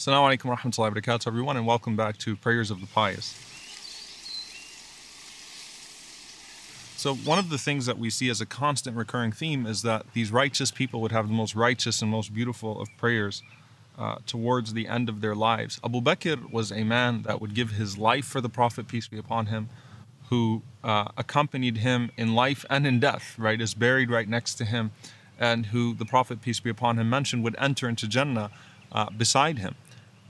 Assalamu alaikum warahmatullahi wabarakatuh, everyone, and welcome back to Prayers of the Pious. So, one of the things that we see as a constant recurring theme is that these righteous people would have the most righteous and most beautiful of prayers uh, towards the end of their lives. Abu Bakr was a man that would give his life for the Prophet, peace be upon him, who uh, accompanied him in life and in death, right, is buried right next to him, and who the Prophet, peace be upon him, mentioned would enter into Jannah uh, beside him.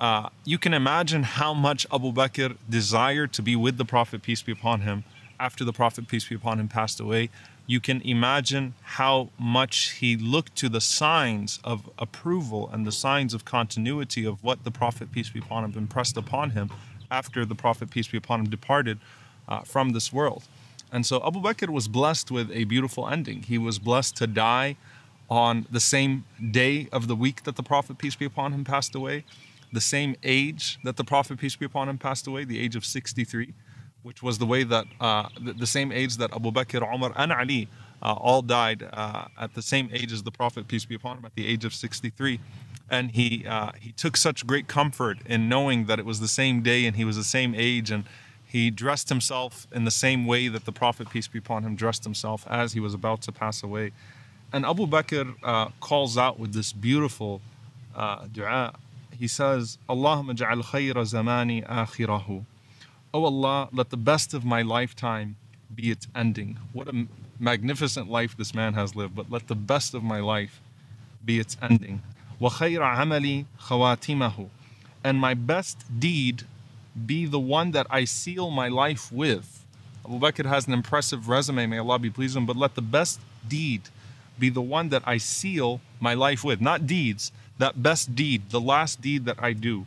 Uh, you can imagine how much Abu Bakr desired to be with the Prophet, peace be upon him, after the Prophet, peace be upon him, passed away. You can imagine how much he looked to the signs of approval and the signs of continuity of what the Prophet, peace be upon him, impressed upon him after the Prophet, peace be upon him, departed uh, from this world. And so Abu Bakr was blessed with a beautiful ending. He was blessed to die on the same day of the week that the Prophet, peace be upon him, passed away the same age that the Prophet, peace be upon him, passed away, the age of 63, which was the way that, uh, the, the, same age that Abu Bakr, Umar, and Ali uh, all died uh, at the same age as the Prophet, peace be upon him, at the age of 63. And he, uh, he took such great comfort in knowing that it was the same day and he was the same age. And he dressed himself in the same way that the Prophet, peace be upon him, dressed himself as he was about to pass away. And Abu Bakr uh, calls out with this beautiful uh, dua he says, Allahumma ja'al khayra zamani akhirahu. Oh Allah, let the best of my lifetime be its ending. What a magnificent life this man has lived, but let the best of my life be its ending. Wa khayra amali khawatimahu. And my best deed be the one that I seal my life with. Abu Bakr has an impressive resume, may Allah be pleased with him, but let the best deed be the one that I seal my life with. Not deeds, that best deed, the last deed that I do.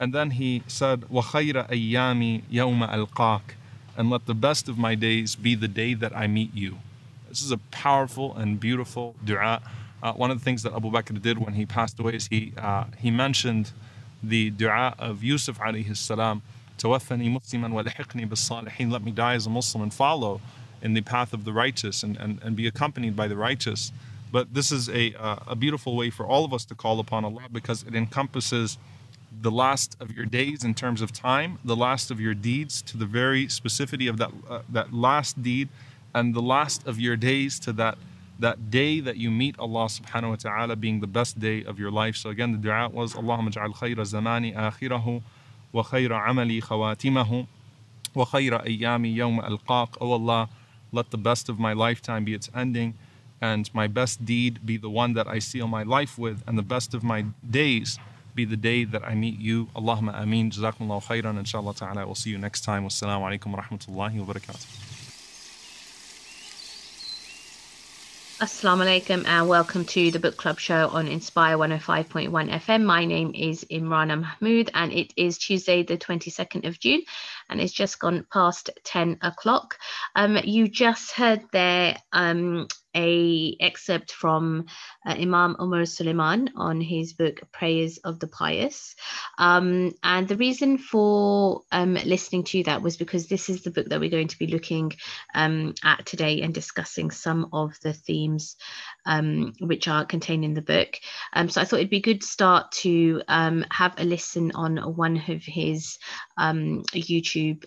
And then he said, وَخَيْرَ أَيَّامِ يَوْمَ أَلْقَاكَ And let the best of my days be the day that I meet you. This is a powerful and beautiful dua. Uh, one of the things that Abu Bakr did when he passed away is he, uh, he mentioned the dua of Yusuf alayhi salam, توفني مسلما ولحقني بالصالحين let me die as a Muslim and follow in the path of the righteous and, and, and be accompanied by the righteous. But this is a, uh, a beautiful way for all of us to call upon Allah because it encompasses the last of your days in terms of time, the last of your deeds to the very specificity of that, uh, that last deed, and the last of your days to that, that day that you meet Allah subhanahu wa ta'ala being the best day of your life. So again, the dua was Allahumma ja'al khayra zamani akhirahu wa khayra amali khawatimahu wa khayra ayyami yawma alqaq. Oh Allah, let the best of my lifetime be its ending and my best deed be the one that I seal my life with, and the best of my days be the day that I meet you. Allahumma ameen. Jazakumullahu khairan. Inshallah ta'ala. I will see you next time. Wassalamu alaikum wa rahmatullahi wa barakatuh. Assalamu alaikum and welcome to the book club show on Inspire 105.1 FM. My name is Imrana Mahmood and it is Tuesday, the 22nd of June, and it's just gone past 10 o'clock. Um, you just heard there um, a excerpt from uh, Imam Omar Suleiman on his book Prayers of the Pious. Um, and the reason for um, listening to that was because this is the book that we're going to be looking um, at today and discussing some of the themes um, which are contained in the book. Um, so I thought it'd be good to start to um, have a listen on one of his YouTube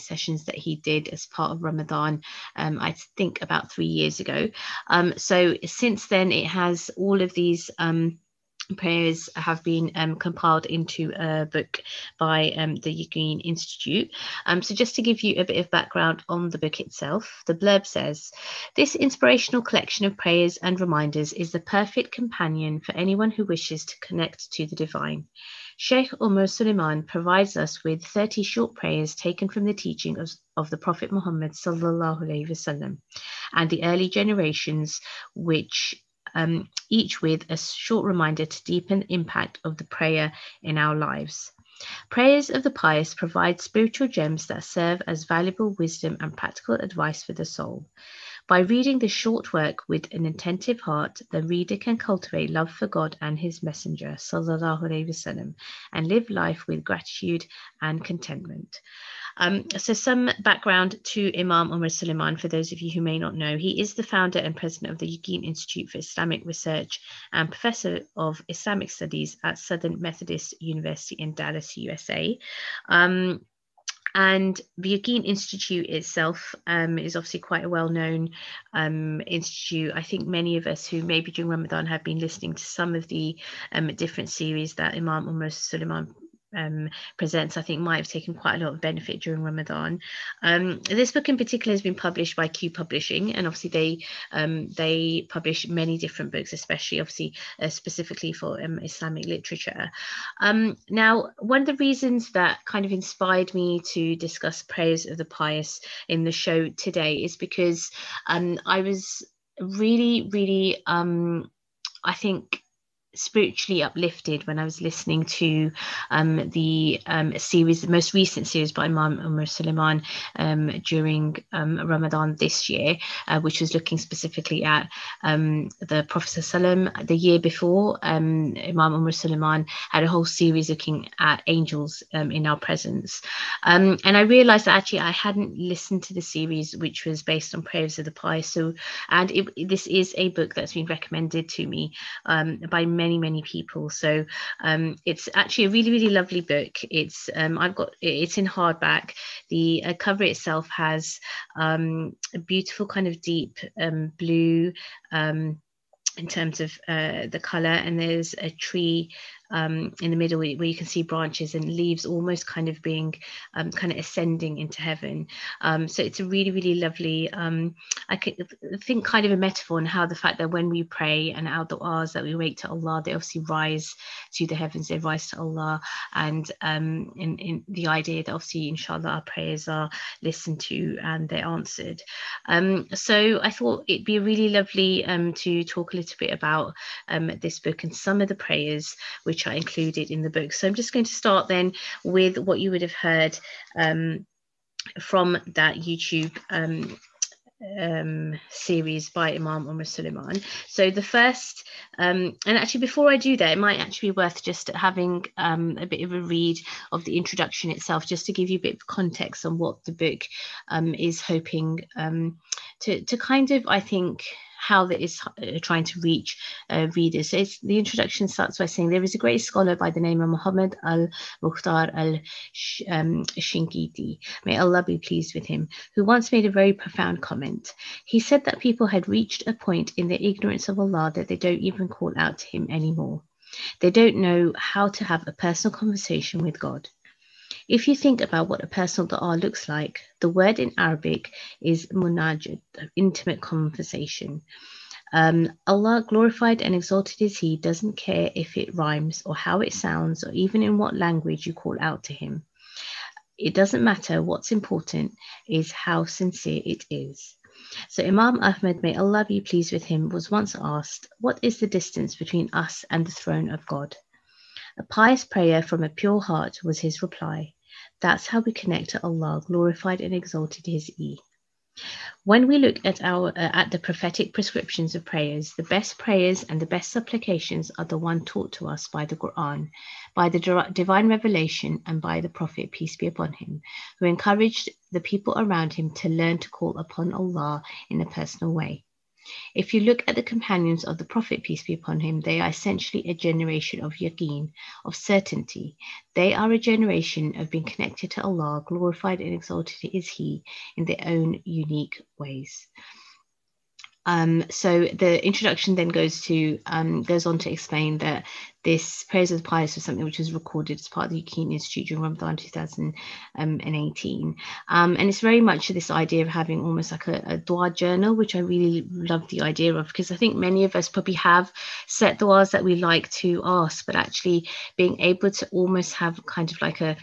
sessions that he did as part of Ramadan, I think about three years ago. Um, so since then, it has all of these um, prayers have been um, compiled into a book by um, the Yaqeen Institute. Um, so, just to give you a bit of background on the book itself, the blurb says This inspirational collection of prayers and reminders is the perfect companion for anyone who wishes to connect to the divine. Sheikh Umar Suleiman provides us with 30 short prayers taken from the teaching of, of the Prophet Muhammad wasallam, and the early generations, which um, each with a short reminder to deepen the impact of the prayer in our lives. Prayers of the pious provide spiritual gems that serve as valuable wisdom and practical advice for the soul. By reading this short work with an attentive heart, the reader can cultivate love for God and His Messenger, sallallahu alaihi wasallam, and live life with gratitude and contentment. Um, so, some background to Imam Umar Suleiman, for those of you who may not know, he is the founder and president of the Yaqeen Institute for Islamic Research and professor of Islamic Studies at Southern Methodist University in Dallas, USA. Um, and the Yaqeen Institute itself um, is obviously quite a well known um, institute. I think many of us who maybe during Ramadan have been listening to some of the um, different series that Imam Umar Suleiman um, presents, I think, might have taken quite a lot of benefit during Ramadan. Um, this book in particular has been published by Kube Publishing, and obviously they um, they publish many different books, especially obviously uh, specifically for um, Islamic literature. Um, now, one of the reasons that kind of inspired me to discuss prayers of the pious in the show today is because um, I was really, really, I think spiritually uplifted when I was listening to um, the um, series, the most recent series by Imam Umar Suleiman um, during um, Ramadan this year, uh, which was looking specifically at um, the Prophet Sallam. The year before, um, Imam Umar Suleiman had a whole series looking at angels in our presence. and I realized that actually I hadn't listened to the series, which was based on prayers of the pious. So, and it, this is a book that's been recommended to me by many many many people. So um, it's actually a really really lovely book. It's um, i've got it's in hardback. The uh, cover itself has um, a beautiful kind of deep um, blue um, in terms of uh, the color. And there's a tree um, in the middle where you can see branches and leaves almost kind of being um, kind of ascending into heaven. Um, so it's a really, really lovely, um, I think kind of a metaphor on how the fact that when we pray and our du'as that we wake to Allah, they obviously rise to the heavens, they rise to Allah. And um, in, in the idea that obviously, inshallah, our prayers are listened to and they're answered. Um, so I thought it'd be really lovely to talk a little bit about this book and some of the prayers which which are included in the book. So I'm just going to start then with what you would have heard um, from that YouTube um, um, series by Imam Omar Suleiman. So the first, um, and actually before I do that, it might actually be worth just having um, a bit of a read of the introduction itself, just to give you a bit of context on what the book um, is hoping um, to, to kind of, I think, how that is uh, trying to reach uh, readers. So the introduction starts by saying there is a great scholar by the name of Muhammad al Mukhtar al um, Shinkiti, may Allah be pleased with him, who once made a very profound comment. He said that people had reached a point in their ignorance of Allah that they don't even call out to Him anymore. They don't know how to have a personal conversation with God. If you think about what a personal dua looks like, the word in Arabic is munajat, intimate conversation. Um, Allah, glorified and exalted is He, doesn't care if it rhymes or how it sounds or even in what language you call out to Him. It doesn't matter. What's important is how sincere it is. So Imam Ahmed, may Allah be pleased with him, was once asked, What is the distance between us and the throne of God? A pious prayer from a pure heart was his reply. That's how we connect to Allah, glorified and exalted His E. When we look at our uh, at the prophetic prescriptions of prayers, the best prayers and the best supplications are the one taught to us by the Quran, by the divine revelation, and by the Prophet peace be upon him, who encouraged the people around him to learn to call upon Allah in a personal way. If you look at the companions of the Prophet, peace be upon him, they are essentially a generation of yaqeen, of certainty. They are a generation of being connected to Allah, glorified and exalted is He in their own unique ways. Um, so the introduction then goes to um, goes on to explain that this prayers of the pious was something which was recorded as part of the Yaqeen Institute during Ramadan 2018, um, and it's very much this idea of having almost like a, a dua journal, which I really love the idea of because I think many of us probably have set duas that we like to ask, but actually being able to almost have kind of like a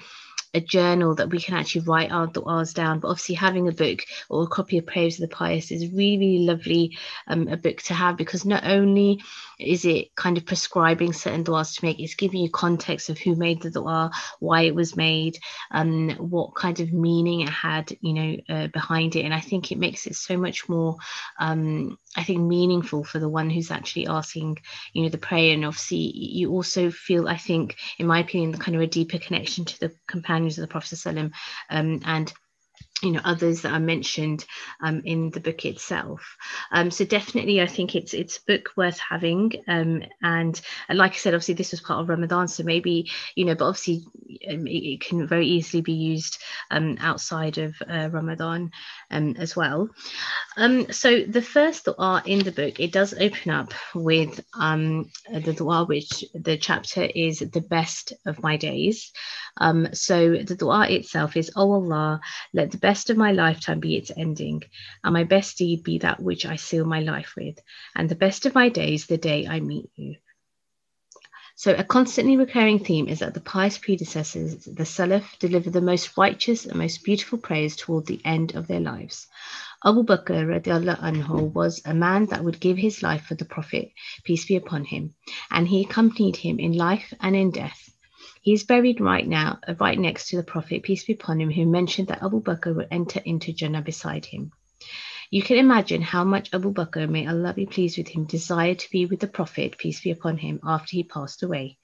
a journal that we can actually write our du'as down. But obviously, having a book or a copy of Prayers of the Pious is really, really lovely um, a book to have because not only is it kind of prescribing certain du'as to make, it's giving you context of who made the du'a, why it was made, um, what kind of meaning it had, you know, uh, behind it. And I think it makes it so much more um, I think meaningful for the one who's actually asking, you know, the prayer. And obviously, you also feel, I think, in my opinion, kind of a deeper connection to the companion of the Prophet um, and you know others that are mentioned um, in the book itself. Um, so definitely i think it's it's a book worth having um, and, and like i said obviously this was part of ramadan so maybe you know but obviously um, it, it, can very easily be used um, outside of uh, ramadan um, as well. So the first dua in the book it does open up with the dua which the chapter is the best of my days. So the dua itself is oh allah let the best of my lifetime be its ending, and my best deed be that which I seal my life with, and the best of my days the day I meet you. So, a constantly recurring theme is that the pious predecessors, the Salaf, deliver the most righteous and most beautiful praise toward the end of their lives. Abu Bakr radiallahu anhu was a man that would give his life for the Prophet, peace be upon him, and he accompanied him in life and in death. He is buried right now, uh, right next to the Prophet, peace be upon him, who mentioned that Abu Bakr would enter into Jannah beside him. You can imagine how much Abu Bakr, may Allah be pleased with him, desired to be with the Prophet, peace be upon him, after he passed away.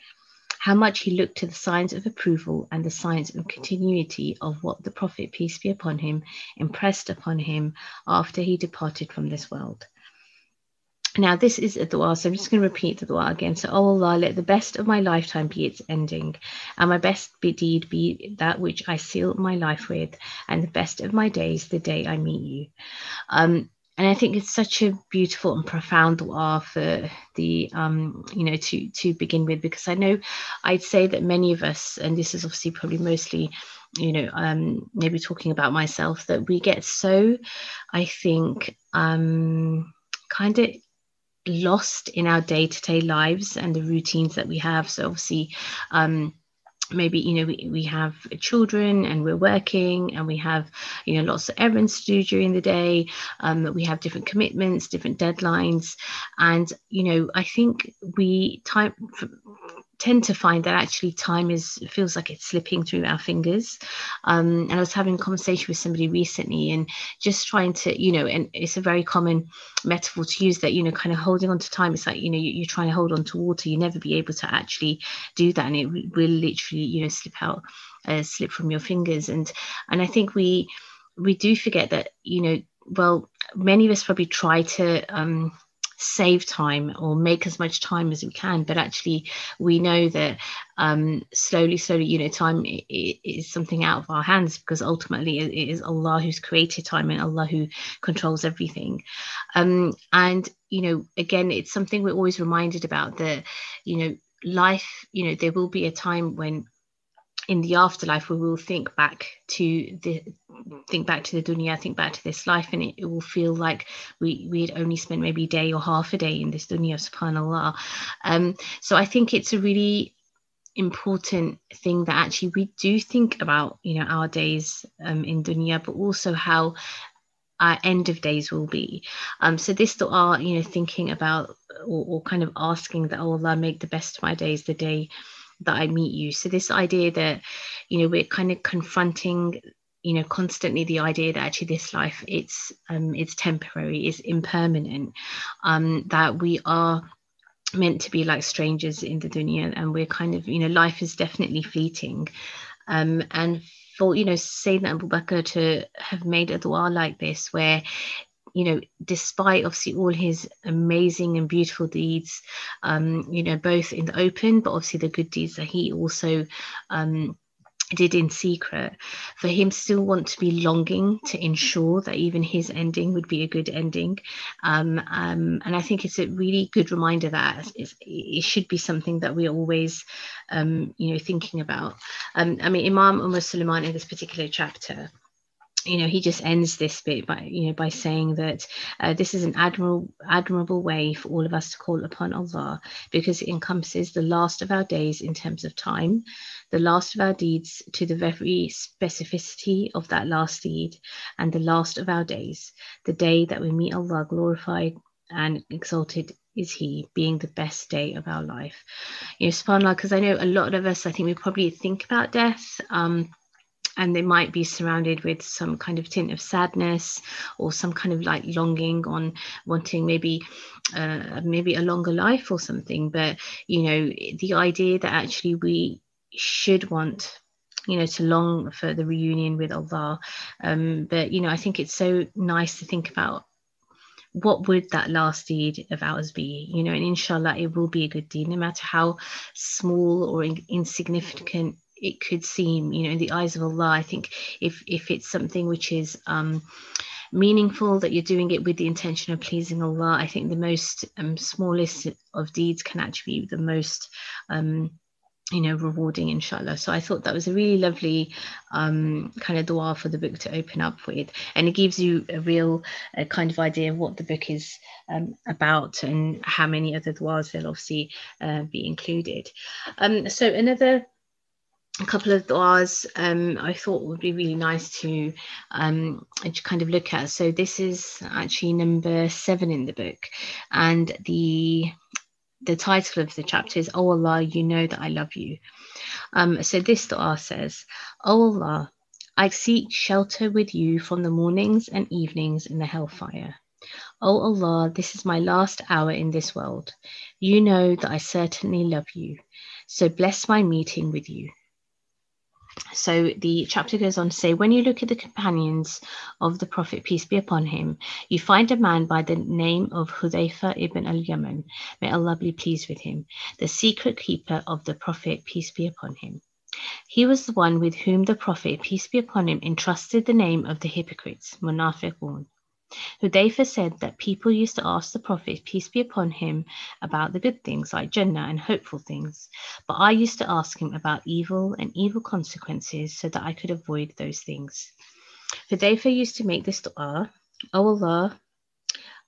How much he looked to the signs of approval and the signs of continuity of what the Prophet, peace be upon him, impressed upon him after he departed from this world. Now, this is a dua, so I'm just going to repeat the dua again. So, oh Allah, let the best of my lifetime be its ending, and my best deed be that which I seal my life with, and the best of my days the day I meet you. Um, and I think it's such a beautiful and profound dua for the, um, you know, to to begin with, because I know I'd say that many of us, and this is obviously probably mostly you know um maybe talking about myself that we get so i think um kind of lost in our day-to-day lives and the routines that we have. So obviously um, maybe you know we, we have children and we're working and we have you know lots of errands to do during the day. Um, we have different commitments different deadlines. And you know i think we time tend to find that actually time is feels like it's slipping through our fingers. Um, and i was having a conversation with somebody recently and just trying to you know and it's a very common metaphor to use that you know kind of holding on to time. It's like you know you, are trying to hold on to water. You never be able to actually do that. And it will literally you know slip out uh, slip from your fingers. And and i think we we do forget that you know well many of us probably try to um save time or make as much time as we can but actually we know that um, slowly slowly you know time is something out of our hands because ultimately it is allah who's created time and allah who controls everything. Um, and you know again it's something we're always reminded about that you know life you know there will be a time when in the afterlife we will think back to the think back to the dunya think back to this life and it, it will feel like we we had only spent maybe a day or half a day in this dunya subhanallah. Um so i think it's a really important thing that actually we do think about you know our days um, in dunya but also how our end of days will be. Um so this dua you know thinking about or, or kind of asking that oh allah make the best of my days the day that I meet you. So this idea that, you know, we're kind of confronting you know constantly the idea that actually this life it's um it's temporary it's impermanent um that we are meant to be like strangers in the dunya and we're kind of you know life is definitely fleeting um and for you know Sayyidina Abu Bakr to have made a dua like this where you know, despite obviously all his amazing and beautiful deeds, um, you know, both in the open, but obviously the good deeds that he also um, did in secret, for him still want to be longing to ensure that even his ending would be a good ending. Um, um, and I think it's a really good reminder that it should be something that we're always, um, you know, thinking about. Um, I mean, Imam Umar Suleiman in this particular chapter, you know he just ends this bit by you know by saying that uh, this is an admirable admirable way for all of us to call upon Allah because it encompasses the last of our days in terms of time the last of our deeds to the very specificity of that last deed and the last of our days. The day that we meet Allah glorified and exalted is he being the best day of our life. You know subhanallah because i know a lot of us i think we probably think about death um and they might be surrounded with some kind of tint of sadness or some kind of like longing on wanting maybe uh, maybe a longer life or something but you know the idea that actually we should want you know, to long for the reunion with Allah. Um, but, you know, I think it's so nice to think about what would that last deed of ours be you know and inshallah it will be a good deed no matter how small or in, insignificant it could seem you know in the eyes of allah i think if if it's something which is um meaningful that you're doing it with the intention of pleasing allah i think the most um, smallest of deeds can actually be the most um you know rewarding inshallah. So i thought that was a really lovely um, kind of dua for the book to open up with. And it gives you a real uh, kind of idea of what the book is um, about and how many other duas will obviously uh, be included. Um, so another a couple of duas um, I thought would be really nice to, um, kind of look at. So this is actually number seven in the book, and the the title of the chapter is Oh Allah, you know that I love you. Um, so this dua says, Oh Allah, I seek shelter with you from the mornings and evenings in the hellfire. Oh Allah, this is my last hour in this world. You know that I certainly love you. So bless my meeting with you. So the chapter goes on to say, when you look at the companions of the Prophet, peace be upon him, you find a man by the name of Hudayfa ibn al-Yaman, may Allah be pleased with him, the secret keeper of the Prophet, peace be upon him. He was the one with whom the Prophet, peace be upon him, entrusted the name of the hypocrites, Munafiqun. Hudayfa said that people used to ask the Prophet, peace be upon him, about the good things like Jannah and hopeful things, but I used to ask him about evil and evil consequences so that I could avoid those things. Hudayfa used to make this dua, O Allah,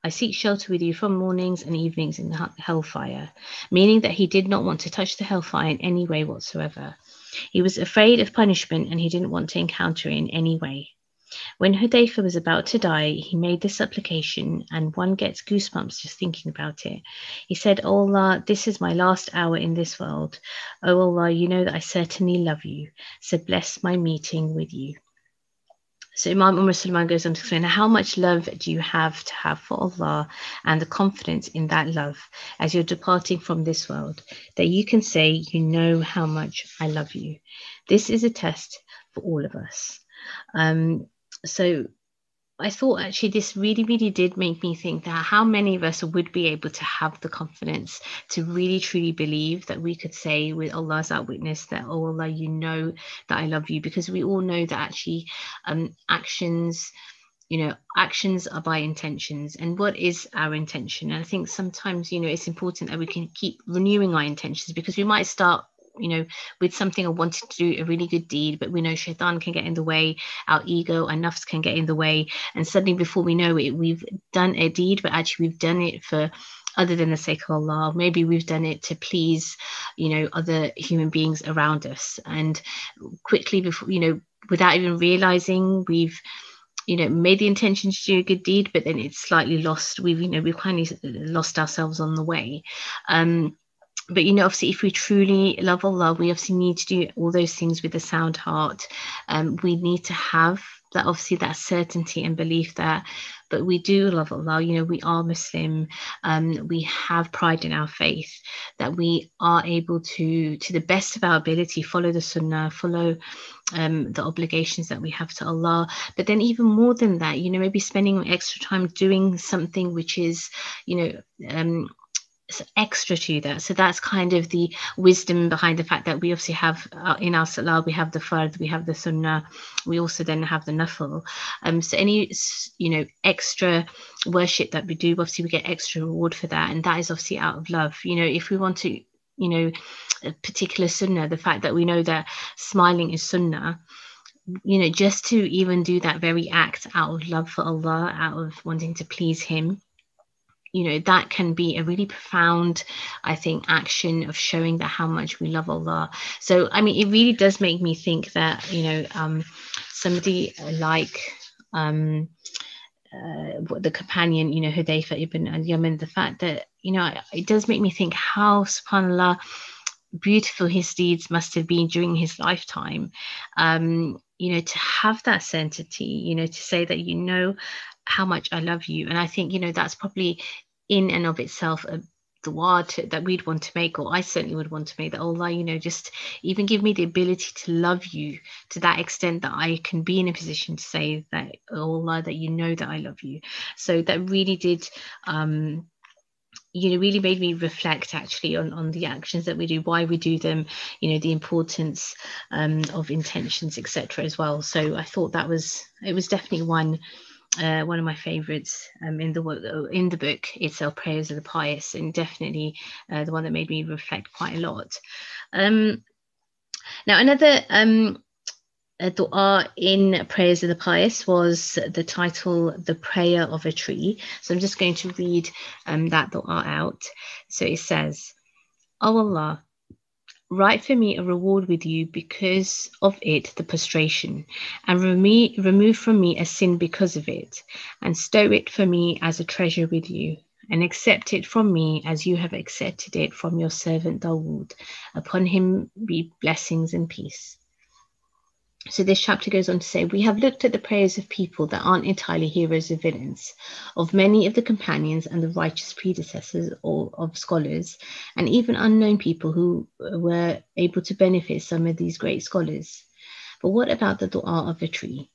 I seek shelter with you from mornings and evenings in the hellfire, meaning that he did not want to touch the hellfire in any way whatsoever. He was afraid of punishment and he didn't want to encounter it in any way. When Hudayfa was about to die, he made this supplication, and one gets goosebumps just thinking about it. He said, Oh Allah, this is my last hour in this world. Oh Allah, you know that I certainly love you. So bless my meeting with you. So Imam Umar Suleiman goes on to explain how much love do you have to have for Allah and the confidence in that love as you're departing from this world that you can say, You know how much I love you. This is a test for all of us. Um, so I thought actually this really, really did make me think that how many of us would be able to have the confidence to really, truly believe that we could say with Allah as our witness that, oh Allah, you know that I love you, because we all know that actually um, actions, you know, actions are by intentions. And what is our intention? And I think sometimes, you know, it's important that we can keep renewing our intentions because we might start you know, with something or wanting to do a really good deed, but we know shaitan can get in the way, our ego and nafs can get in the way. And suddenly, before we know it, we've done a deed, but actually we've done it for other than the sake of Allah. Maybe we've done it to please, you know, other human beings around us. And quickly before, you know, without even realizing we've you know made the intention to do a good deed but then it's slightly lost we've you know we've kind of lost ourselves on the way um but you know obviously if we truly love allah we obviously need to do all those things with a sound heart um, we need to have that obviously that certainty and belief that but we do love Allah. You know, we are Muslim. Um, we have pride in our faith that we are able to, to the best of our ability, follow the Sunnah, follow um, the obligations that we have to Allah. But then, even more than that, you know, maybe spending extra time doing something which is, you know, um, extra to that. So that's kind of the wisdom behind the fact that we obviously have uh, in our salah, we have the fard, we have the sunnah, we also then have the nafil. Um, so any, you know, extra worship that we do, obviously we get extra reward for that. And that is obviously out of love. You know, if we want to, you know, a particular sunnah, the fact that we know that smiling is sunnah, you know, just to even do that very act out of love for Allah, out of wanting to please Him, you know that can be a really profound i think action of showing that how much we love allah so i mean it really does make me think that you know um, somebody like um, uh, the companion, you know, Hudayfa ibn al-Yaman, the fact that, you know, it does make me think how, subhanAllah, beautiful his deeds must have been during his lifetime. Um, you know, to have that certainty, you know, to say that you know how much I love you. And I think, you know, that's probably in and of itself a dua to, that we'd want to make, or I certainly would want to make, that Allah, you know, just even give me the ability to love you to that extent that I can be in a position to say that, oh Allah, that you know that I love you. So that really did um you know really made me reflect actually on on the actions that we do why we do them you know the importance um, of intentions etc as well so i thought that was it was definitely one uh, one of my favorites um, in the in the book itself, Prayers of the Pious, and definitely uh, the one that made me reflect quite a lot. Um, now, another um, dua in Prayers of the Pious was the title "The Prayer of a Tree." So I'm just going to read um, that dua out. So it says, "O Allah." Write for me a reward with you because of it, the prostration, and remo- remove from me a sin because of it, and stow it for me as a treasure with you, and accept it from me as you have accepted it from your servant Dawood. Upon him be blessings and peace. So this chapter goes on to say, we have looked at the prayers of people that aren't entirely heroes or villains, of many of the companions and the righteous predecessors or of scholars, and even unknown people who were able to benefit some of these great scholars. But what about the dua of a tree?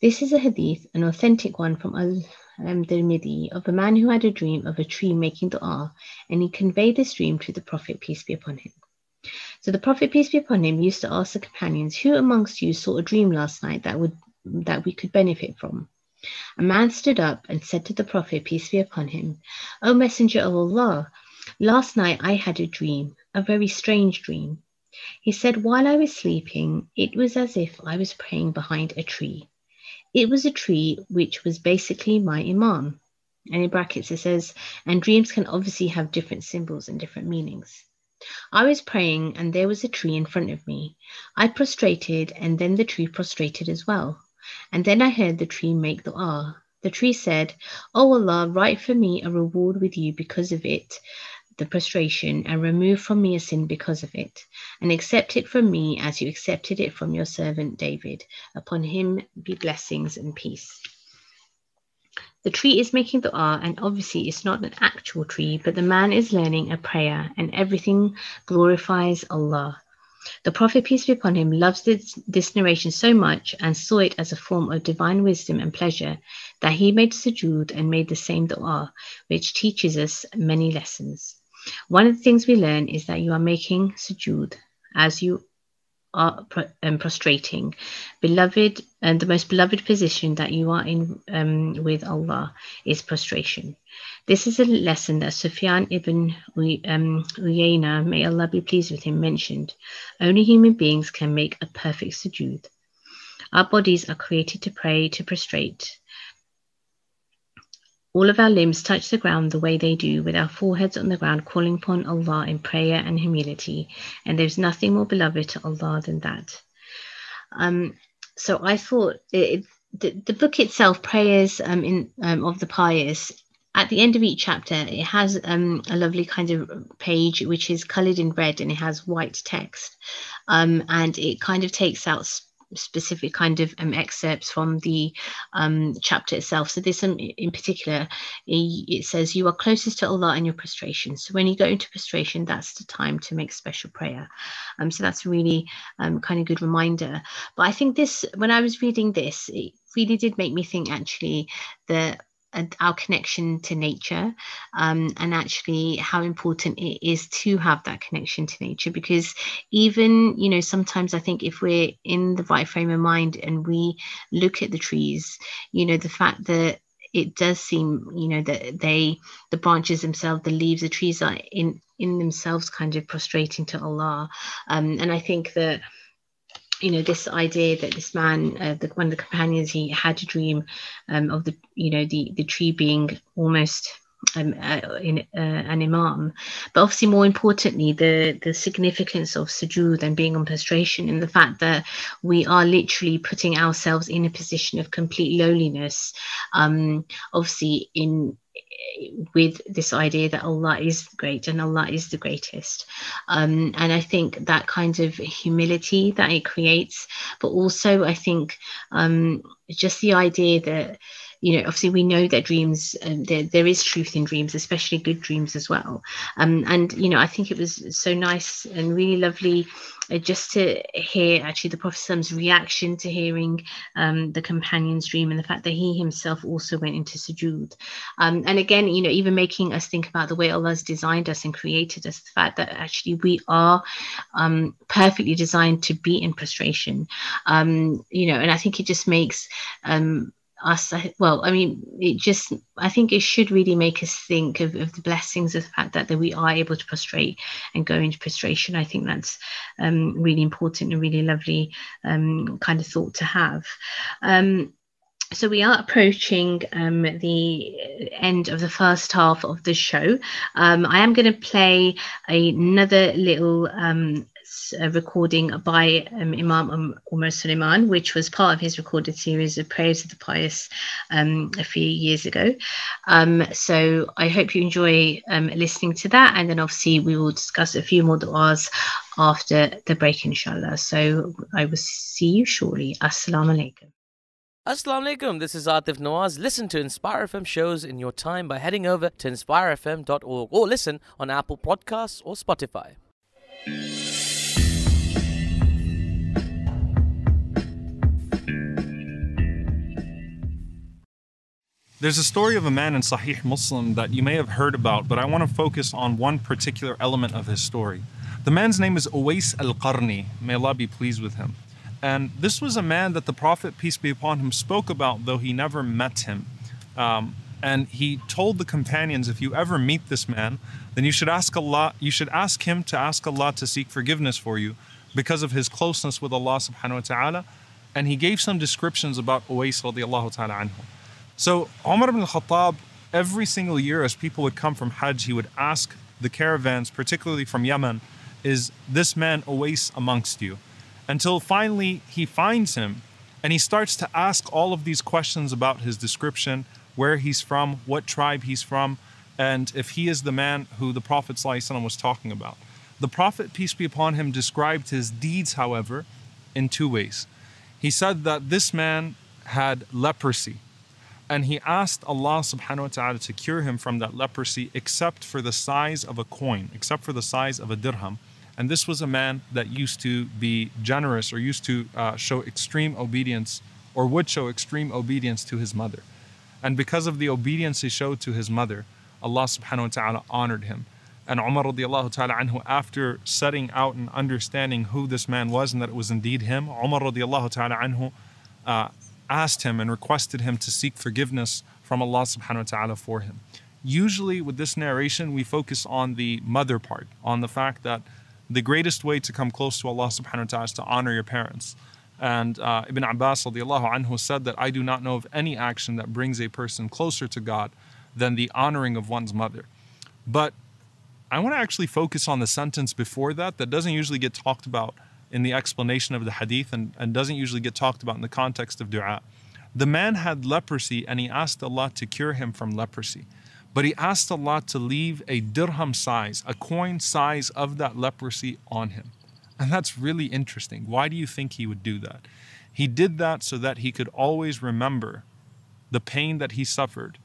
This is a hadith, an authentic one from Al-Tirmidhi, of a man who had a dream of a tree making dua, and he conveyed this dream to the Prophet, peace be upon him. So the Prophet, peace be upon him, used to ask the companions, Who amongst you saw a dream last night that would that we could benefit from? A man stood up and said to the Prophet, peace be upon him, O Messenger of Allah, last night I had a dream, a very strange dream. He said, While I was sleeping, it was as if I was praying behind a tree. It was a tree which was basically my Imam. And in brackets it says, and dreams can obviously have different symbols and different meanings. I was praying, and there was a tree in front of me. I prostrated, and then the tree prostrated as well. And then I heard the tree make dua. The tree said, O Allah, write for me a reward with you because of it, the prostration, and remove from me a sin because of it, and accept it from me as you accepted it from your servant David. Upon him be blessings and peace. The tree is making dua, and obviously it's not an actual tree, but the man is learning a prayer, and everything glorifies Allah. The Prophet, peace be upon him, loves this, this narration so much and saw it as a form of divine wisdom and pleasure that he made sujood and made the same dua, which teaches us many lessons. One of the things we learn is that you are making sujood as you are um, prostrating. Beloved, and the most beloved position that you are in um, with Allah is prostration. This is a lesson that Sufyan ibn um, Uyayna, may Allah be pleased with him, mentioned. Only human beings can make a perfect sujood. Our bodies are created to pray, to prostrate, all of our limbs touch the ground the way they do, with our foreheads on the ground, calling upon Allah in prayer and humility. And there's nothing more beloved to Allah than that. Um, so I thought it, the, the book itself, Prayers um, in, um, of the Pious, at the end of each chapter, it has um, a lovely kind of page which is colored in red and it has white text. Um, and it kind of takes out specific kind of um, excerpts from the um, chapter itself. So this um, in particular, it says you are closest to Allah in your prostration. So when you go into prostration, that's the time to make special prayer. Um, so that's really um, kind of good reminder. But I think this, when I was reading this, it really did make me think actually that our connection to nature um, and actually how important it is to have that connection to nature because even you know sometimes i think if we're in the right frame of mind and we look at the trees you know the fact that it does seem you know that they the branches themselves the leaves the trees are in in themselves kind of prostrating to allah. Um, and i think that you know this idea that this man uh, the, one of the companions he had a dream um, of the you know the the tree being almost um, uh, in uh, an imam. But obviously more importantly the the significance of sujood and being on prostration and the fact that we are literally putting ourselves in a position of complete lowliness um obviously in with this idea that Allah is great and Allah is the greatest. Um, and I think that kind of humility that it creates, but also I think um, just the idea that you know, obviously we know that dreams, um, there, there is truth in dreams, especially good dreams as well. Um, and, you know, I think it was so nice and really lovely uh, just to hear actually the Prophet's reaction to hearing um, the companion's dream and the fact that he himself also went into sujood. Um, and again, you know, even making us think about the way Allah's designed us and created us, the fact that actually we are um, perfectly designed to be in prostration. Um, you know, and I think it just makes um, us well i mean it just i think it should really make us think of, of the blessings of the fact that, that we are able to prostrate and go into prostration i think that's um, really important and really lovely um, kind of thought to have um, so we are approaching um, the end of the first half of the show. Um, I am going to play another little um, a recording by um, Imam um, Umar Suleiman, which was part of his recorded series of prayers of the pious um, a few years ago. Um, so I hope you enjoy um, listening to that, and then obviously we will discuss a few more du'as after the break, inshallah. So I will see you shortly. Assalamu alaikum. Assalamu alaikum, this is Atif Nawaz. Listen to Inspire FM shows in your time by heading over to inspirefm.org or listen on Apple Podcasts or Spotify. There's a story of a man in Sahih Muslim that you may have heard about, but I want to focus on one particular element of his story. The man's name is Uwais al Qarni. May Allah be pleased with him. And this was a man that the Prophet, peace be upon him, spoke about, though he never met him. Um, and he told the companions, if you ever meet this man, then you should ask Allah, you should ask him to ask Allah to seek forgiveness for you because of his closeness with Allah subhanahu wa ta'ala. And he gave some descriptions about Uwais radiallahu ta'ala anhu. So Umar ibn al-Khattab, every single year as people would come from Hajj, he would ask the caravans, particularly from Yemen, is this man Uwais amongst you? Until finally he finds him and he starts to ask all of these questions about his description, where he's from, what tribe he's from, and if he is the man who the Prophet ﷺ was talking about. The Prophet, peace be upon him, described his deeds, however, in two ways. He said that this man had leprosy and he asked Allah subhanahu wa ta'ala to cure him from that leprosy except for the size of a coin, except for the size of a dirham. And this was a man that used to be generous or used to uh, show extreme obedience or would show extreme obedience to his mother. And because of the obedience he showed to his mother, Allah subhanahu wa ta'ala honored him. And Umar radiallahu ta'ala anhu, after setting out and understanding who this man was and that it was indeed him, Umar radiallahu ta'ala anhu uh, asked him and requested him to seek forgiveness from Allah subhanahu wa ta'ala for him. Usually, with this narration, we focus on the mother part, on the fact that the greatest way to come close to Allah subhanahu wa ta'ala is to honor your parents. And uh, Ibn Abbas anhu said that I do not know of any action that brings a person closer to God than the honoring of one's mother. But I want to actually focus on the sentence before that that doesn't usually get talked about in the explanation of the hadith and, and doesn't usually get talked about in the context of dua. The man had leprosy and he asked Allah to cure him from leprosy. But he asked Allah to leave a dirham size, a coin size of that leprosy on him. And that's really interesting. Why do you think he would do that? He did that so that he could always remember the pain that he suffered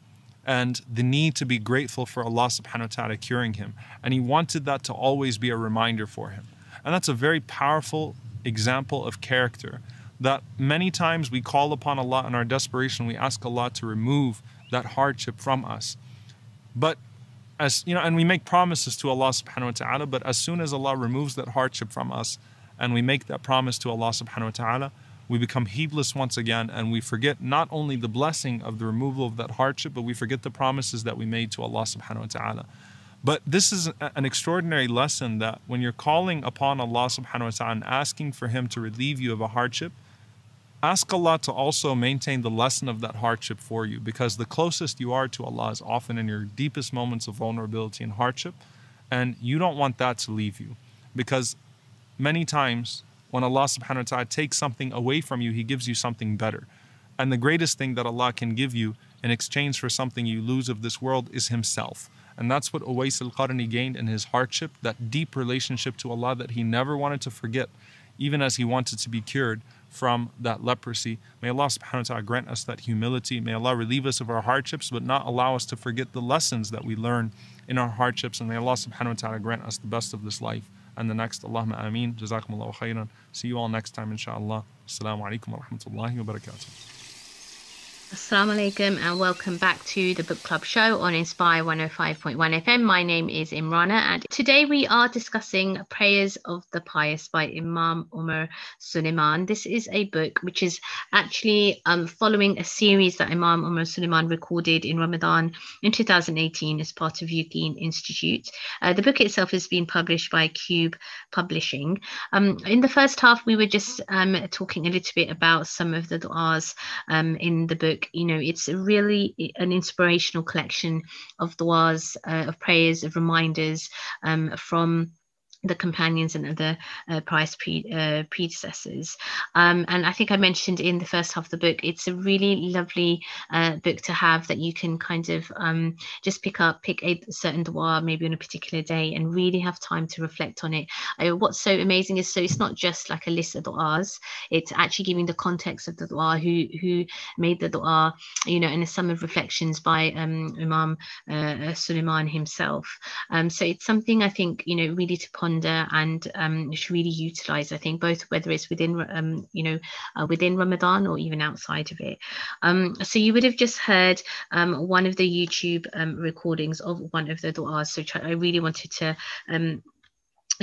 and the need to be grateful for Allah subhanahu wa ta'ala curing him. And he wanted that to always be a reminder for him. And that's a very powerful example of character that many times we call upon Allah in our desperation, we ask Allah to remove that hardship from us. But as you know, and we make promises to Allah subhanahu wa ta'ala, but as soon as Allah removes that hardship from us and we make that promise to Allah subhanahu wa ta'ala, we become heedless once again and we forget not only the blessing of the removal of that hardship, but we forget the promises that we made to Allah subhanahu wa ta'ala. But this is an extraordinary lesson that when you're calling upon Allah subhanahu wa ta'ala and asking for Him to relieve you of a hardship, ask Allah to also maintain the lesson of that hardship for you because the closest you are to Allah is often in your deepest moments of vulnerability and hardship. And you don't want that to leave you because many times when Allah subhanahu wa ta'ala takes something away from you, He gives you something better. And the greatest thing that Allah can give you in exchange for something you lose of this world is Himself. And that's what Uwais al Qarni gained in his hardship, that deep relationship to Allah that he never wanted to forget, even as he wanted to be cured from that leprosy. May Allah subhanahu wa ta'ala grant us that humility. May Allah relieve us of our hardships, but not allow us to forget the lessons that we learn in our hardships. And may Allah subhanahu wa ta'ala grant us the best of this life and the next. Allahumma ameen. Jazakumullahu khairan. See you all next time, inshallah. Assalamu alaikum wa rahmatullahi wa barakatuh. Assalamu alaikum and welcome back to the book club show on Inspire 105.1 FM. My name is Imrana and today we are discussing Prayers of the Pious by Imam Umar Suleiman. This is a book which is actually um, following a series that Imam Umar Suleiman recorded in Ramadan in 2018 as part of Yaqeen Institute. Uh, the book itself has been published by Kube Publishing. Um, in the first half, we were just um, talking a little bit about some of the du'as um, in the book you know it's really an inspirational collection of du'as uh, of prayers of reminders um, from the companions and other uh, price pre, uh, predecessors. Um, and I think I mentioned in the first half of the book, it's a really lovely uh, book to have that you can kind of um, just pick up, pick a certain dua maybe on a particular day and really have time to reflect on it. What's so amazing is so it's not just like a list of duas, it's actually giving the context of the dua, who who made the dua, you know, and some of reflections by um, Imam uh, Suleiman himself. Um, so it's something I think, you know, really to ponder and um, should really utilize. I think both whether it's within um, you know uh, within Ramadan or even outside of it. Um, so you would have just heard um, one of the YouTube um, recordings of one of the du'as. So I really wanted to um,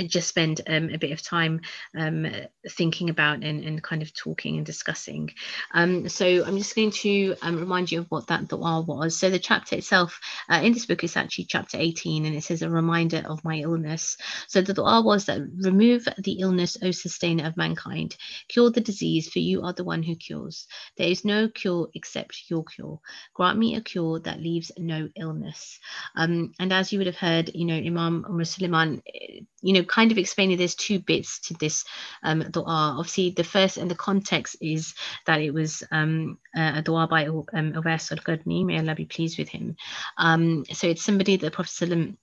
just spend um, a bit of time um, thinking about and, and kind of talking and discussing. Um, so I'm just going to um, remind you of what that dua was. So the chapter itself uh, in this book is actually chapter 18 and it says a reminder of my illness. So the dua was that remove the illness, O sustainer of mankind, cure the disease for you are the one who cures. There is no cure except your cure. Grant me a cure that leaves no illness. Um, and as you would have heard, you know, Imam Suleiman, eh, you know, kind of explaining there's two bits to this um, dua. Obviously, the first and the context is that it was um, a dua by um, Uwais al-Qarni, may Allah be pleased with him. Um, so it's somebody that the Prophet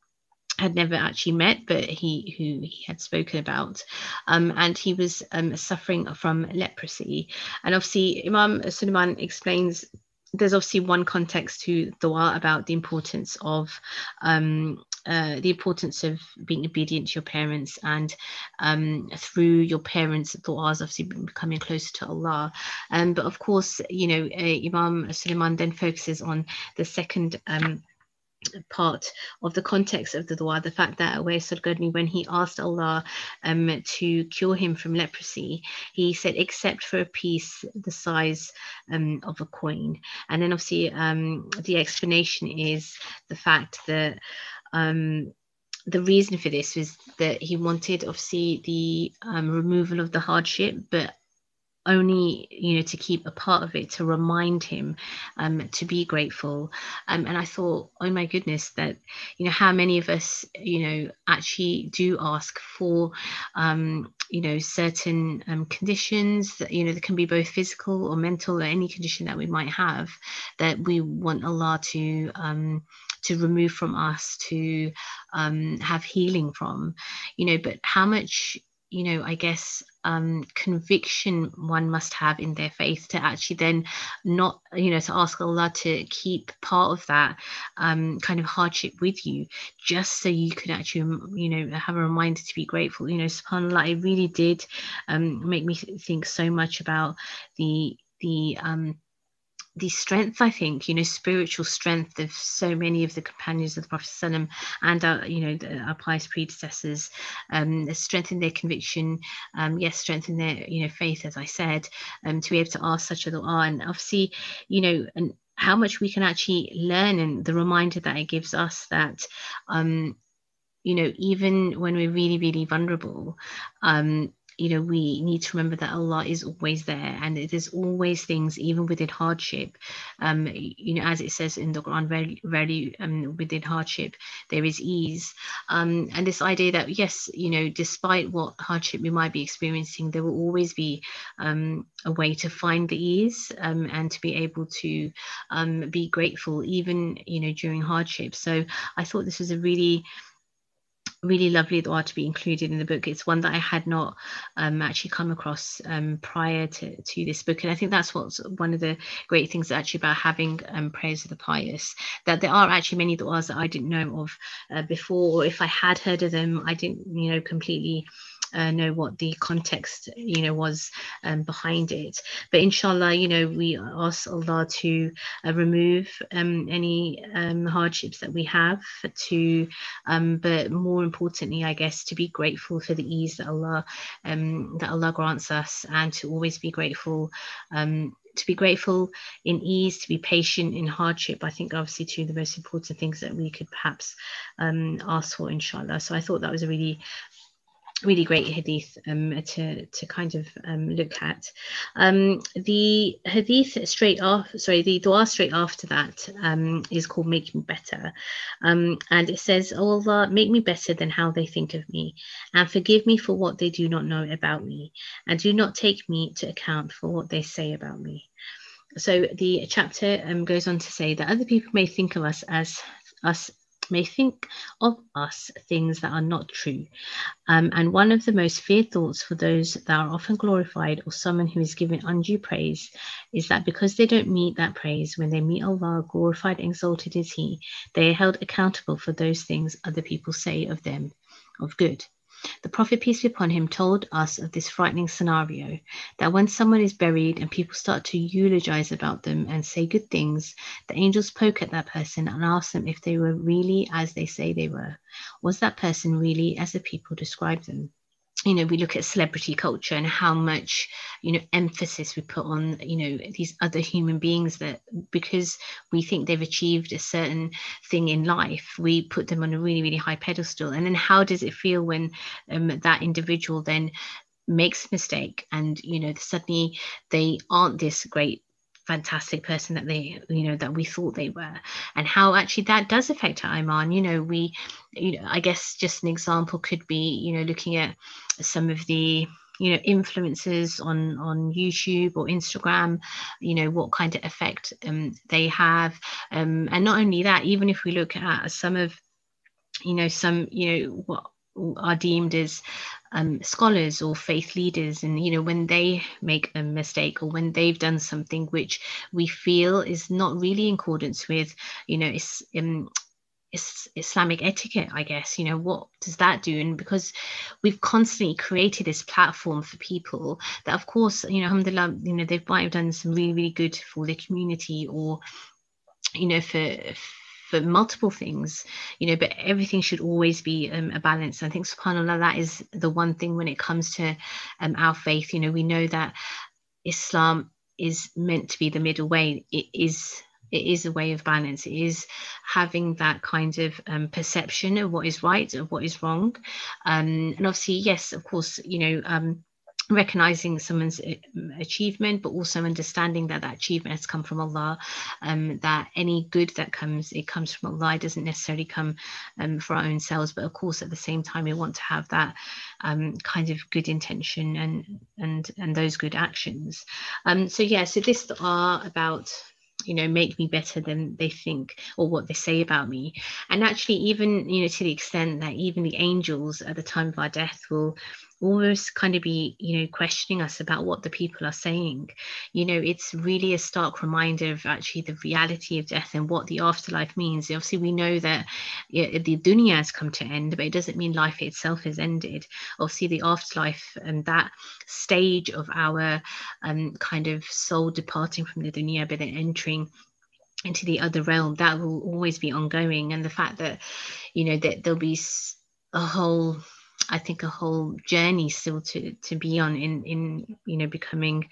had never actually met, but he who he had spoken about, um, and he was um, suffering from leprosy. And obviously, Imam Suleiman explains there's obviously one context to dua about the importance of um, uh, the importance of being obedient to your parents and um, through your parents du'as obviously becoming closer to Allah um, but of course you know uh, Imam Suleiman then focuses on the second um, part of the context of the dua, the fact that Uwais al when he asked Allah um, to cure him from leprosy, he said, except for a piece the size um, of a coin. And then obviously um, the explanation is the fact that um, the reason for this was that he wanted obviously the um, removal of the hardship, but only you know to keep a part of it to remind him um, to be grateful. Um, and i thought oh my goodness that you know how many of us you know actually do ask for um, you know certain um, conditions that you know that can be both physical or mental or any condition that we might have that we want allah to um, to remove from us to um, have healing from you know but how much you know i guess um, conviction one must have in their faith to actually then not you know to ask allah to keep part of that um, kind of hardship with you just so you could actually you know have a reminder to be grateful. You know subhanallah it really did um, make me think so much about the the um, the strength, I think, you know, spiritual strength of so many of the companions of the Prophet and our, you know, the, our pious predecessors, um, their conviction, um, yes, strengthen their, you know, faith, as I said, um, to be able to ask such a dua. And obviously, you know, and how much we can actually learn and the reminder that it gives us that um, you know even when we're really really vulnerable um you know we need to remember that allah is always there and there's always things even within hardship. Um you know as it says in the quran very very um within hardship there is ease. Um and this idea that yes you know despite what hardship we might be experiencing there will always be um a way to find the ease um, and to be able to um, be grateful even you know during hardship. So i thought this was a really really lovely dua to be included in the book. It's one that I had not um, actually come across um, prior to, to this book. And I think that's what's one of the great things actually about having um, prayers of the pious, that there are actually many duas that I didn't know of uh, before, or if I had heard of them, I didn't, you know, completely uh, know what the context you know was um, behind it but inshallah you know we ask allah to uh, remove um, any um, hardships that we have to um, but more importantly i guess to be grateful for the ease that allah um, that allah grants us and to always be grateful um, to be grateful in ease, to be patient in hardship. I think obviously two of the most important things that we could perhaps um, ask for, inshallah. So I thought that was a really really great hadith um, to to kind of um, look at. Um, the hadith straight off, sorry, the dua straight after that um, is called "Make Me Better," um, and it says, "Oh Allah, make me better than how they think of me, and forgive me for what they do not know about me, and do not take me to account for what they say about me." So the chapter um, goes on to say that other people may think of us as us may think of us things that are not true. Um, and one of the most feared thoughts for those that are often glorified or someone who is given undue praise is that because they don't meet that praise, when they meet Allah, glorified exalted is He, they are held accountable for those things other people say of them of good. The Prophet, peace be upon him, told us of this frightening scenario that when someone is buried and people start to eulogize about them and say good things, the angels poke at that person and ask them if they were really as they say they were. Was that person really as the people describe them? You know we look at celebrity culture and how much you know emphasis we put on you know these other human beings that because we think they've achieved a certain thing in life we put them on a really really high pedestal. And then how does it feel when um, that individual then makes a mistake and you know suddenly they aren't this great fantastic person that they you know that we thought they were and how actually that does affect iman. You know we you know i guess just an example could be you know looking at some of the you know influencers on on youtube or instagram you know what kind of effect um, they have. Um, and not only that even if we look at some of you know some you know what are deemed as um, scholars or faith leaders and you know when they make a mistake or when they've done something which we feel is not really in accordance with you know it's um, Islamic etiquette, I guess. You know, what does that do? And because we've constantly created this platform for people that, of course, you know, alhamdulillah, you know, they might have done some really, really good for the community or, you know, for for multiple things, you know, but everything should always be um, a balance. I think, subhanAllah, that is the one thing when it comes to um, our faith. You know, we know that Islam is meant to be the middle way. It is it is a way of balance it is having that kind of um, perception of what is right of what is wrong um, and obviously yes of course you know um, recognizing someone's uh, achievement but also understanding that that achievement has come from allah um, that any good that comes it comes from allah. It doesn't necessarily come um, for our own selves but of course at the same time we want to have that um, kind of good intention and and and those good actions. Um, so yeah so this are about you know make me better than they think or what they say about me. And actually even you know to the extent that even the angels at the time of our death will almost kind of be you know questioning us about what the people are saying. You know it's really a stark reminder of actually the reality of death and what the afterlife means. Obviously we know that yeah, the dunya has come to end but it doesn't mean life itself has ended. Obviously the afterlife and that stage of our um, kind of soul departing from the dunya but then entering into the other realm that will always be ongoing. And the fact that you know that there'll be a whole I think a whole journey still to to be on in in you know becoming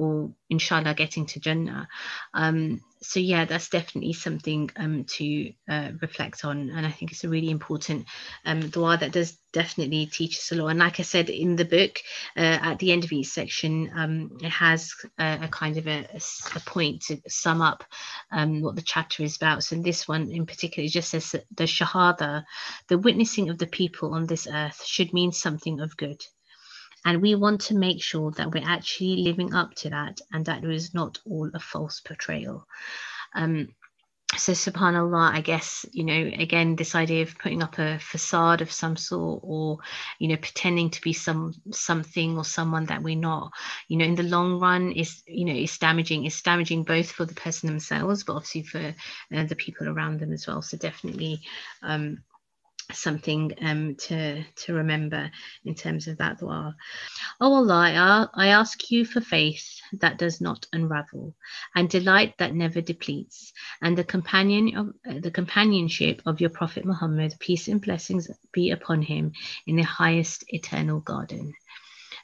or inshallah getting to Jannah. Um, so yeah, that's definitely something um, to uh, reflect on, and I think it's a really important um, dua that does definitely teach us a lot. And like I said in the book, uh, at the end of each section, um, it has a, a kind of a, a, point to sum up um, what the chapter is about. So this one in particular just says that the shahada, the witnessing of the people on this earth, should mean something of good. And we want to make sure that we're actually living up to that and that it is not all a false portrayal. Um, so subhanallah i guess you know again this idea of putting up a facade of some sort or you know pretending to be some something or someone that we're not you know in the long run is you know is damaging it's damaging both for the person themselves but obviously for uh, the people around them as well so definitely um something um, to to remember in terms of that dua. Oh Allah, I, I ask you for faith that does not unravel, and delight that never depletes, and the companion of uh, the companionship of your Prophet Muhammad, peace and blessings be upon him in the highest eternal garden.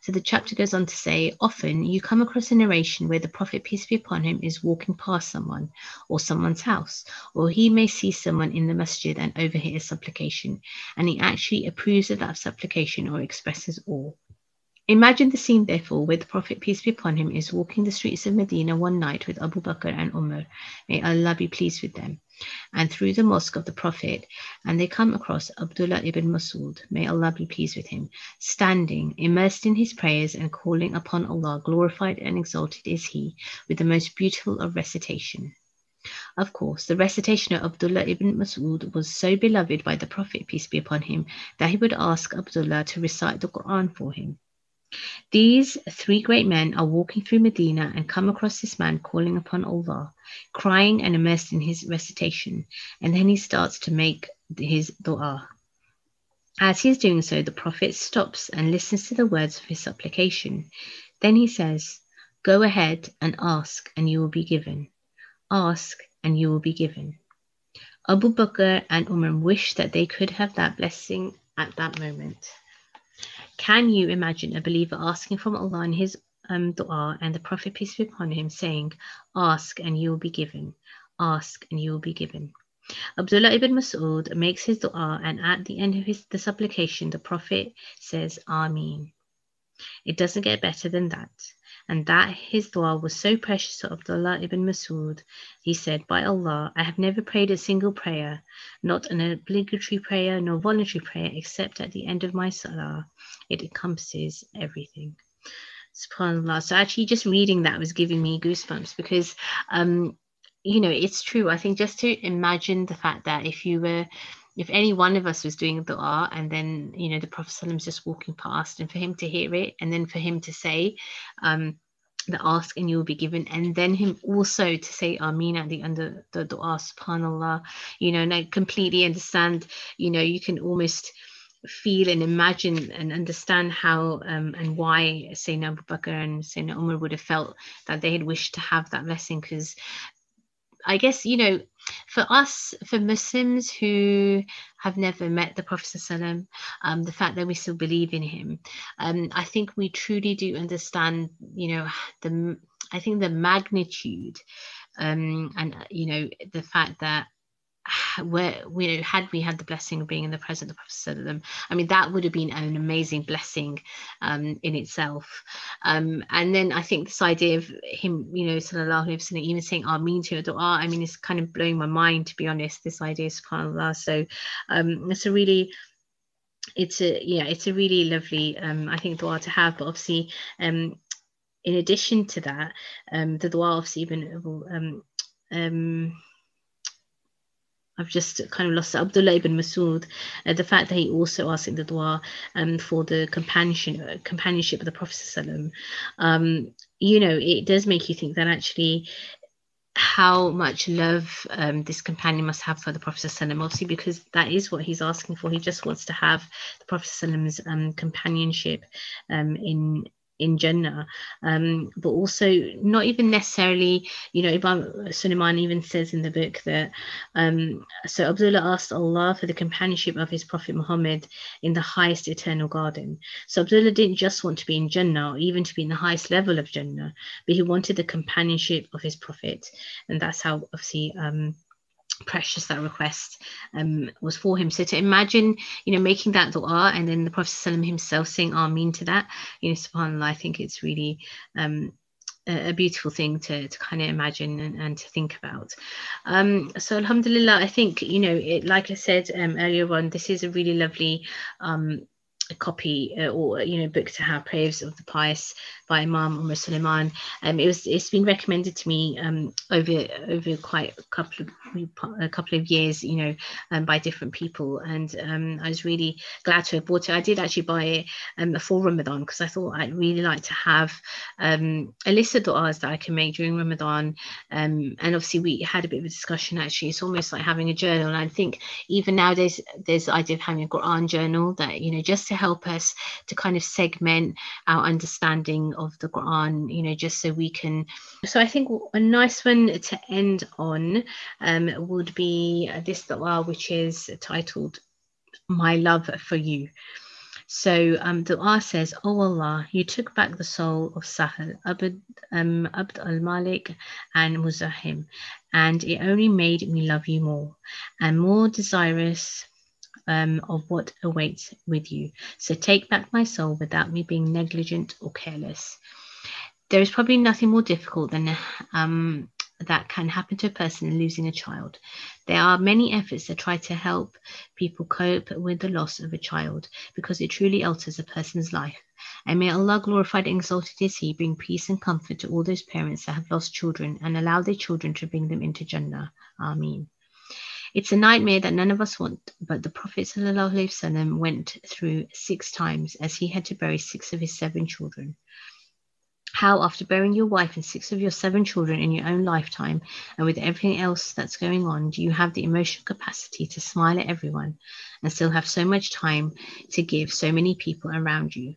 So the chapter goes on to say, often you come across a narration where the Prophet, peace be upon him, is walking past someone or someone's house, or he may see someone in the masjid and overhear a supplication, and he actually approves of that supplication or expresses awe. Imagine the scene, therefore, where the Prophet, peace be upon him, is walking the streets of Medina one night with Abu Bakr and Umar. May Allah be pleased with them and through the mosque of the Prophet, and they come across Abdullah ibn Masud, may Allah be pleased with him, standing, immersed in his prayers and calling upon Allah, glorified and exalted is He, with the most beautiful of recitation. Of course, the recitation of Abdullah ibn Masud was so beloved by the Prophet, peace be upon him, that he would ask Abdullah to recite the Quran for him. These three great men are walking through Medina and come across this man calling upon Allah, crying and immersed in his recitation, and then he starts to make his dua. As he is doing so, the Prophet stops and listens to the words of his supplication. Then he says, Go ahead and ask, and you will be given. Ask, and you will be given. Abu Bakr and Umar wished that they could have that blessing at that moment. Can you imagine a believer asking from Allah in his um, dua and the Prophet, peace be upon him, saying, Ask and you will be given, ask and you will be given. Abdullah ibn Mas'ud makes his dua, and at the end of his the supplication, the Prophet says, Ameen. It doesn't get better than that. And that his dua was so precious to Abdullah ibn Masud, he said, By Allah, I have never prayed a single prayer, not an obligatory prayer nor voluntary prayer, except at the end of my salah it encompasses everything. SubhanAllah. So actually just reading that was giving me goosebumps because um, you know, it's true. I think just to imagine the fact that if you were if any one of us was doing the art and then you know the prophet is just walking past and for him to hear it and then for him to say um the ask and you will be given and then him also to say Amin at the end of the dua subhanallah. You know and I completely understand you know you can almost feel and imagine and understand how um, and why Sayyidina Abu Bakr and Sayyidina Umar would have felt that they had wished to have that blessing because I guess you know for us for Muslims who have never met the Prophet um, the fact that we still believe in him um, I think we truly do understand you know the I think the magnitude um, and you know the fact that where you know had we had the blessing of being in the presence of Prophet them I mean that would have been an amazing blessing um, in itself. Um, and then I think this idea of him you know sallallahu alaihi wasallam even saying Ameen to dua I mean it's kind of blowing my mind to be honest this idea subhanallah. So um, it's a really it's a yeah it's a really lovely um, I think dua to have. But obviously um, in addition to that um, the dua obviously even um, um, I've just kind of lost it. Abdullah ibn Masud, uh, the fact that he also asked in the dua um, for the companionship, uh, companionship of the Prophet. Um, you know, it does make you think that actually how much love um, this companion must have for the Prophet obviously because that is what he's asking for. He just wants to have the Prophet's um, companionship um, in in Jannah, um, but also not even necessarily, you know, Imam Suleiman even says in the book that um, so Abdullah asked Allah for the companionship of his Prophet Muhammad in the highest eternal garden. So Abdullah didn't just want to be in Jannah or even to be in the highest level of Jannah, but he wanted the companionship of his Prophet, and that's how obviously um, precious that request um, was for him. So to imagine, you know, making that dua and then the Prophet himself saying Ameen to that, you know, subhanAllah, I think it's really um, a, a beautiful thing to, to kind of imagine and, and to think about. Um, so Alhamdulillah, I think, you know, it, like I said um, earlier on, this is a really lovely um, a copy uh, or you know book to have prayers of the pious by Imam Omar Suleiman. Um, it was it's been recommended to me um, over over quite a couple of a couple of years, you know, um, by different people, and um, I was really glad to have bought it. I did actually buy it um, for Ramadan because I thought I'd really like to have um, a list of du'as that I can make during Ramadan, um, and obviously we had a bit of a discussion. Actually, it's almost like having a journal, and I think even nowadays there's the idea of having a Quran journal that you know just to help us to kind of segment our understanding of the Quran, you know, just so we can. So I think a nice one to end on um, would be this dua, which is titled "My Love for You." So um, the dua says, "Oh Allah, you took back the soul of Sahel, Abd, um, Abd al-Malik, and Muzahim, and it only made me love you more and more desirous." Um, of what awaits with you. So take back my soul without me being negligent or careless. There is probably nothing more difficult than um, that can happen to a person losing a child. There are many efforts that try to help people cope with the loss of a child because it truly alters a person's life. And may Allah glorified and exalted is He bring peace and comfort to all those parents that have lost children and allow their children to bring them into Jannah. Ameen. It's a nightmare that none of us want, but the Prophet ﷺ went through six times as he had to bury six of his seven children. How, after burying your wife and six of your seven children in your own lifetime, and with everything else that's going on, do you have the emotional capacity to smile at everyone and still have so much time to give so many people around you?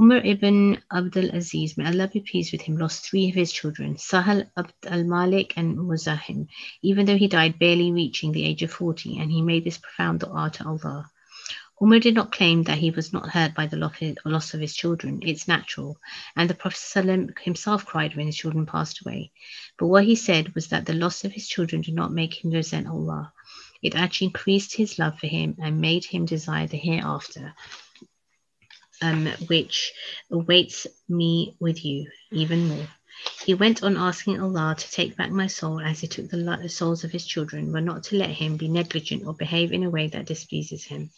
Umar ibn Abdul Aziz, may Allah be pleased with him, lost three of his children, Sahal Abd al Malik and Muzahim, even though he died barely reaching the age of 40, and he made this profound dua to Allah. Umar did not claim that he was not hurt by the loss of his children. It's natural. And the Prophet himself cried when his children passed away. But what he said was that the loss of his children did not make him resent Allah. It actually increased his love for him and made him desire the hereafter um, which awaits me with you even more. He went on asking Allah to take back my soul as he took the souls of his children, but not to let him be negligent or behave in a way that displeases him.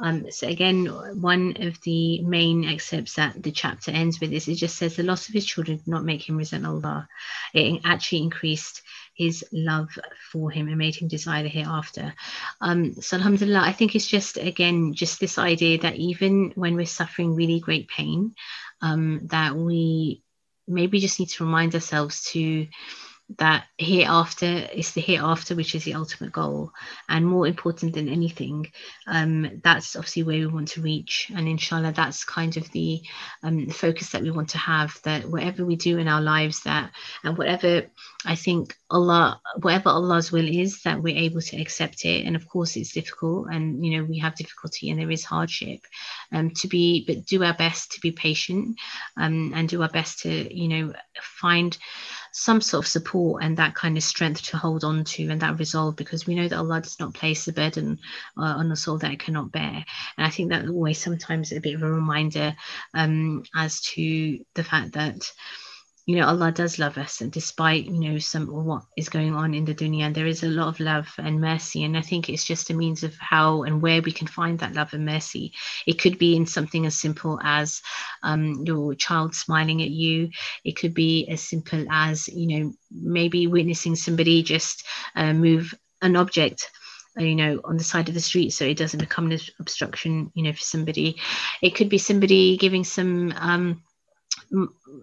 Um, so again, one of the main excerpts that the chapter ends with is it just says the loss of his children did not make him resent Allah. It actually increased his love for him and made him desire the hereafter. Um, so alhamdulillah, I think it's just again just this idea that even when we're suffering really great pain, um, that we maybe just need to remind ourselves to that hereafter is the hereafter, which is the ultimate goal, and more important than anything, um, that's obviously where we want to reach. And inshallah, that's kind of the, um, focus that we want to have. That whatever we do in our lives, that and whatever I think Allah, whatever Allah's will is, that we're able to accept it. And of course, it's difficult, and you know we have difficulty, and there is hardship. Um, to be, but do our best to be patient, um, and do our best to you know find some sort of support and that kind of strength to hold on to and that resolve because we know that Allah does not place the burden uh, on a soul that it cannot bear. And I think that always sometimes a bit of a reminder um, as to the fact that you know allah does love us and despite you know some what is going on in the dunya there is a lot of love and mercy. And i think it's just a means of how and where we can find that love and mercy. It could be in something as simple as um, your child smiling at you. It could be as simple as you know maybe witnessing somebody just uh, move an object uh, you know on the side of the street so it doesn't become an obstruction you know for somebody. It could be somebody giving some um,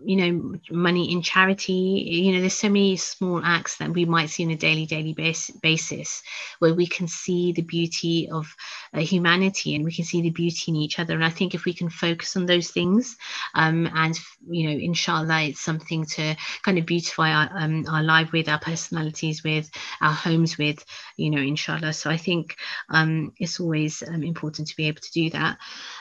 you know money in charity. You know there's so many small acts that we might see on a daily daily base, basis where we can see the beauty of uh, humanity and we can see the beauty in each other. And i think if we can focus on those things um, and you know inshallah it's something to kind of beautify our, um, our life with our personalities with our homes with you know inshallah. So i think um, it's always um, important to be able to do that.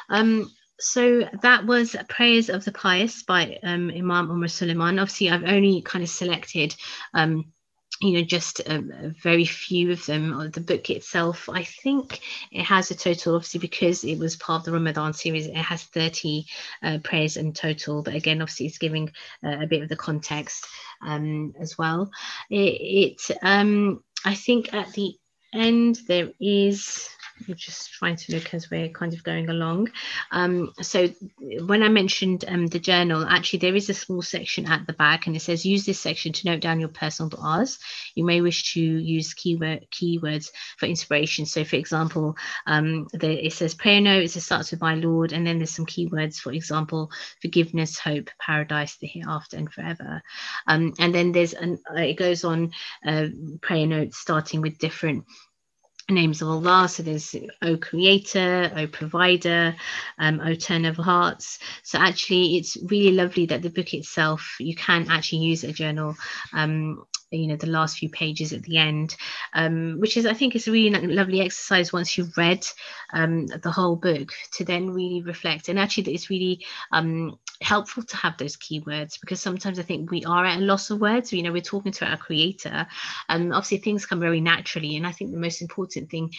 Um, so that was Prayers of the Pious by um, Imam Omar Suleiman. Obviously, I've only kind of selected, um, you know, just very few of them. The book itself, I think it has a total, obviously, because it was part of the Ramadan series, it has 30 uh, prayers in total. But again, obviously, it's giving uh, a bit of the context um, as well. It, it um, I think at the end, there is we're just trying to look as we're kind of going along. Um, so when I mentioned um, the journal, actually there is a small section at the back and it says use this section to note down your personal du'as. You may wish to use keyword keywords for inspiration. So for example, um, the, it says prayer notes, it starts with my Lord, and then there's some keywords, for example, forgiveness, hope, paradise, the hereafter, and forever. Um, and then there's an, it goes on uh, prayer notes starting with different names of Allah. So there's O Creator, O Provider, um, O Turn of Hearts. So actually, it's really lovely that the book itself, you can actually use a journal um, you know the last few pages at the end um, which is i think is a really lovely exercise once you've read um, the whole book to then really reflect. And actually it's really um, helpful to have those keywords because sometimes i think we are at a loss of words. You know we're talking to our creator and obviously things come very naturally. And i think the most important thing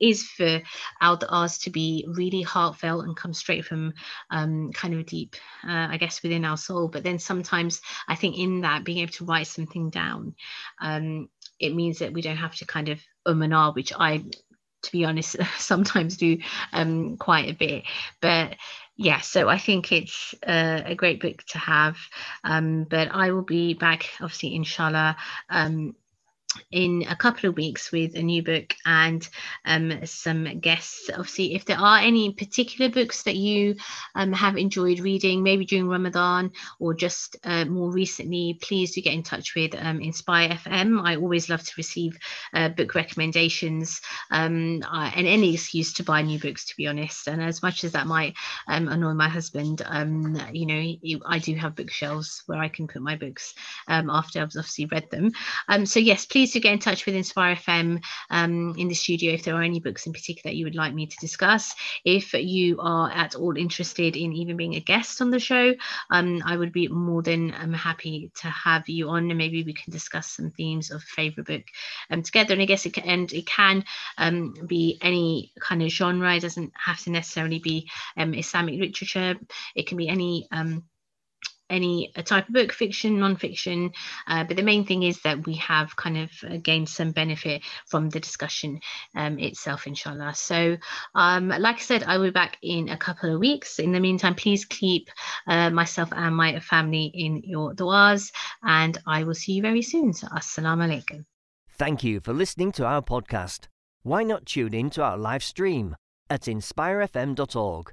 is for our du'as to be really heartfelt and come straight from um, kind of deep, uh, I guess, within our soul. But then sometimes I think in that, being able to write something down, um, it means that we don't have to kind of um and ah, which I, to be honest, sometimes do um, quite a bit. But yeah, so I think it's uh, a great book to have. Um, but I will be back, obviously, inshallah, um, in a couple of weeks with a new book and um, some guests. Obviously, if there are any particular books that you um, have enjoyed reading, maybe during Ramadan or just uh, more recently, please do get in touch with um, Inspire FM. I always love to receive uh, book recommendations um, and any excuse to buy new books, to be honest. And as much as that might um, annoy my husband, um, you know, I do have bookshelves where I can put my books after I've obviously read them. so, yes, please please do get in touch with Inspire FM um, in the studio if there are any books in particular that you would like me to discuss. If you are at all interested in even being a guest on the show, um, I would be more than um, happy to have you on and maybe we can discuss some themes of favorite book um, together. And I guess it can, and it can um, be any kind of genre. It doesn't have to necessarily be um, Islamic literature. It can be any um, any type of book, fiction, non-fiction. Uh, but the main thing is that we have kind of uh, gained some benefit from the discussion um, itself, inshallah. So, um, like I said, I will be back in a couple of weeks. In the meantime, please keep uh, myself and my family in your du'as, and I will see you very soon. So, assalamu alaikum. Thank you for listening to our podcast. Why not tune in to our live stream at inspirefm.org?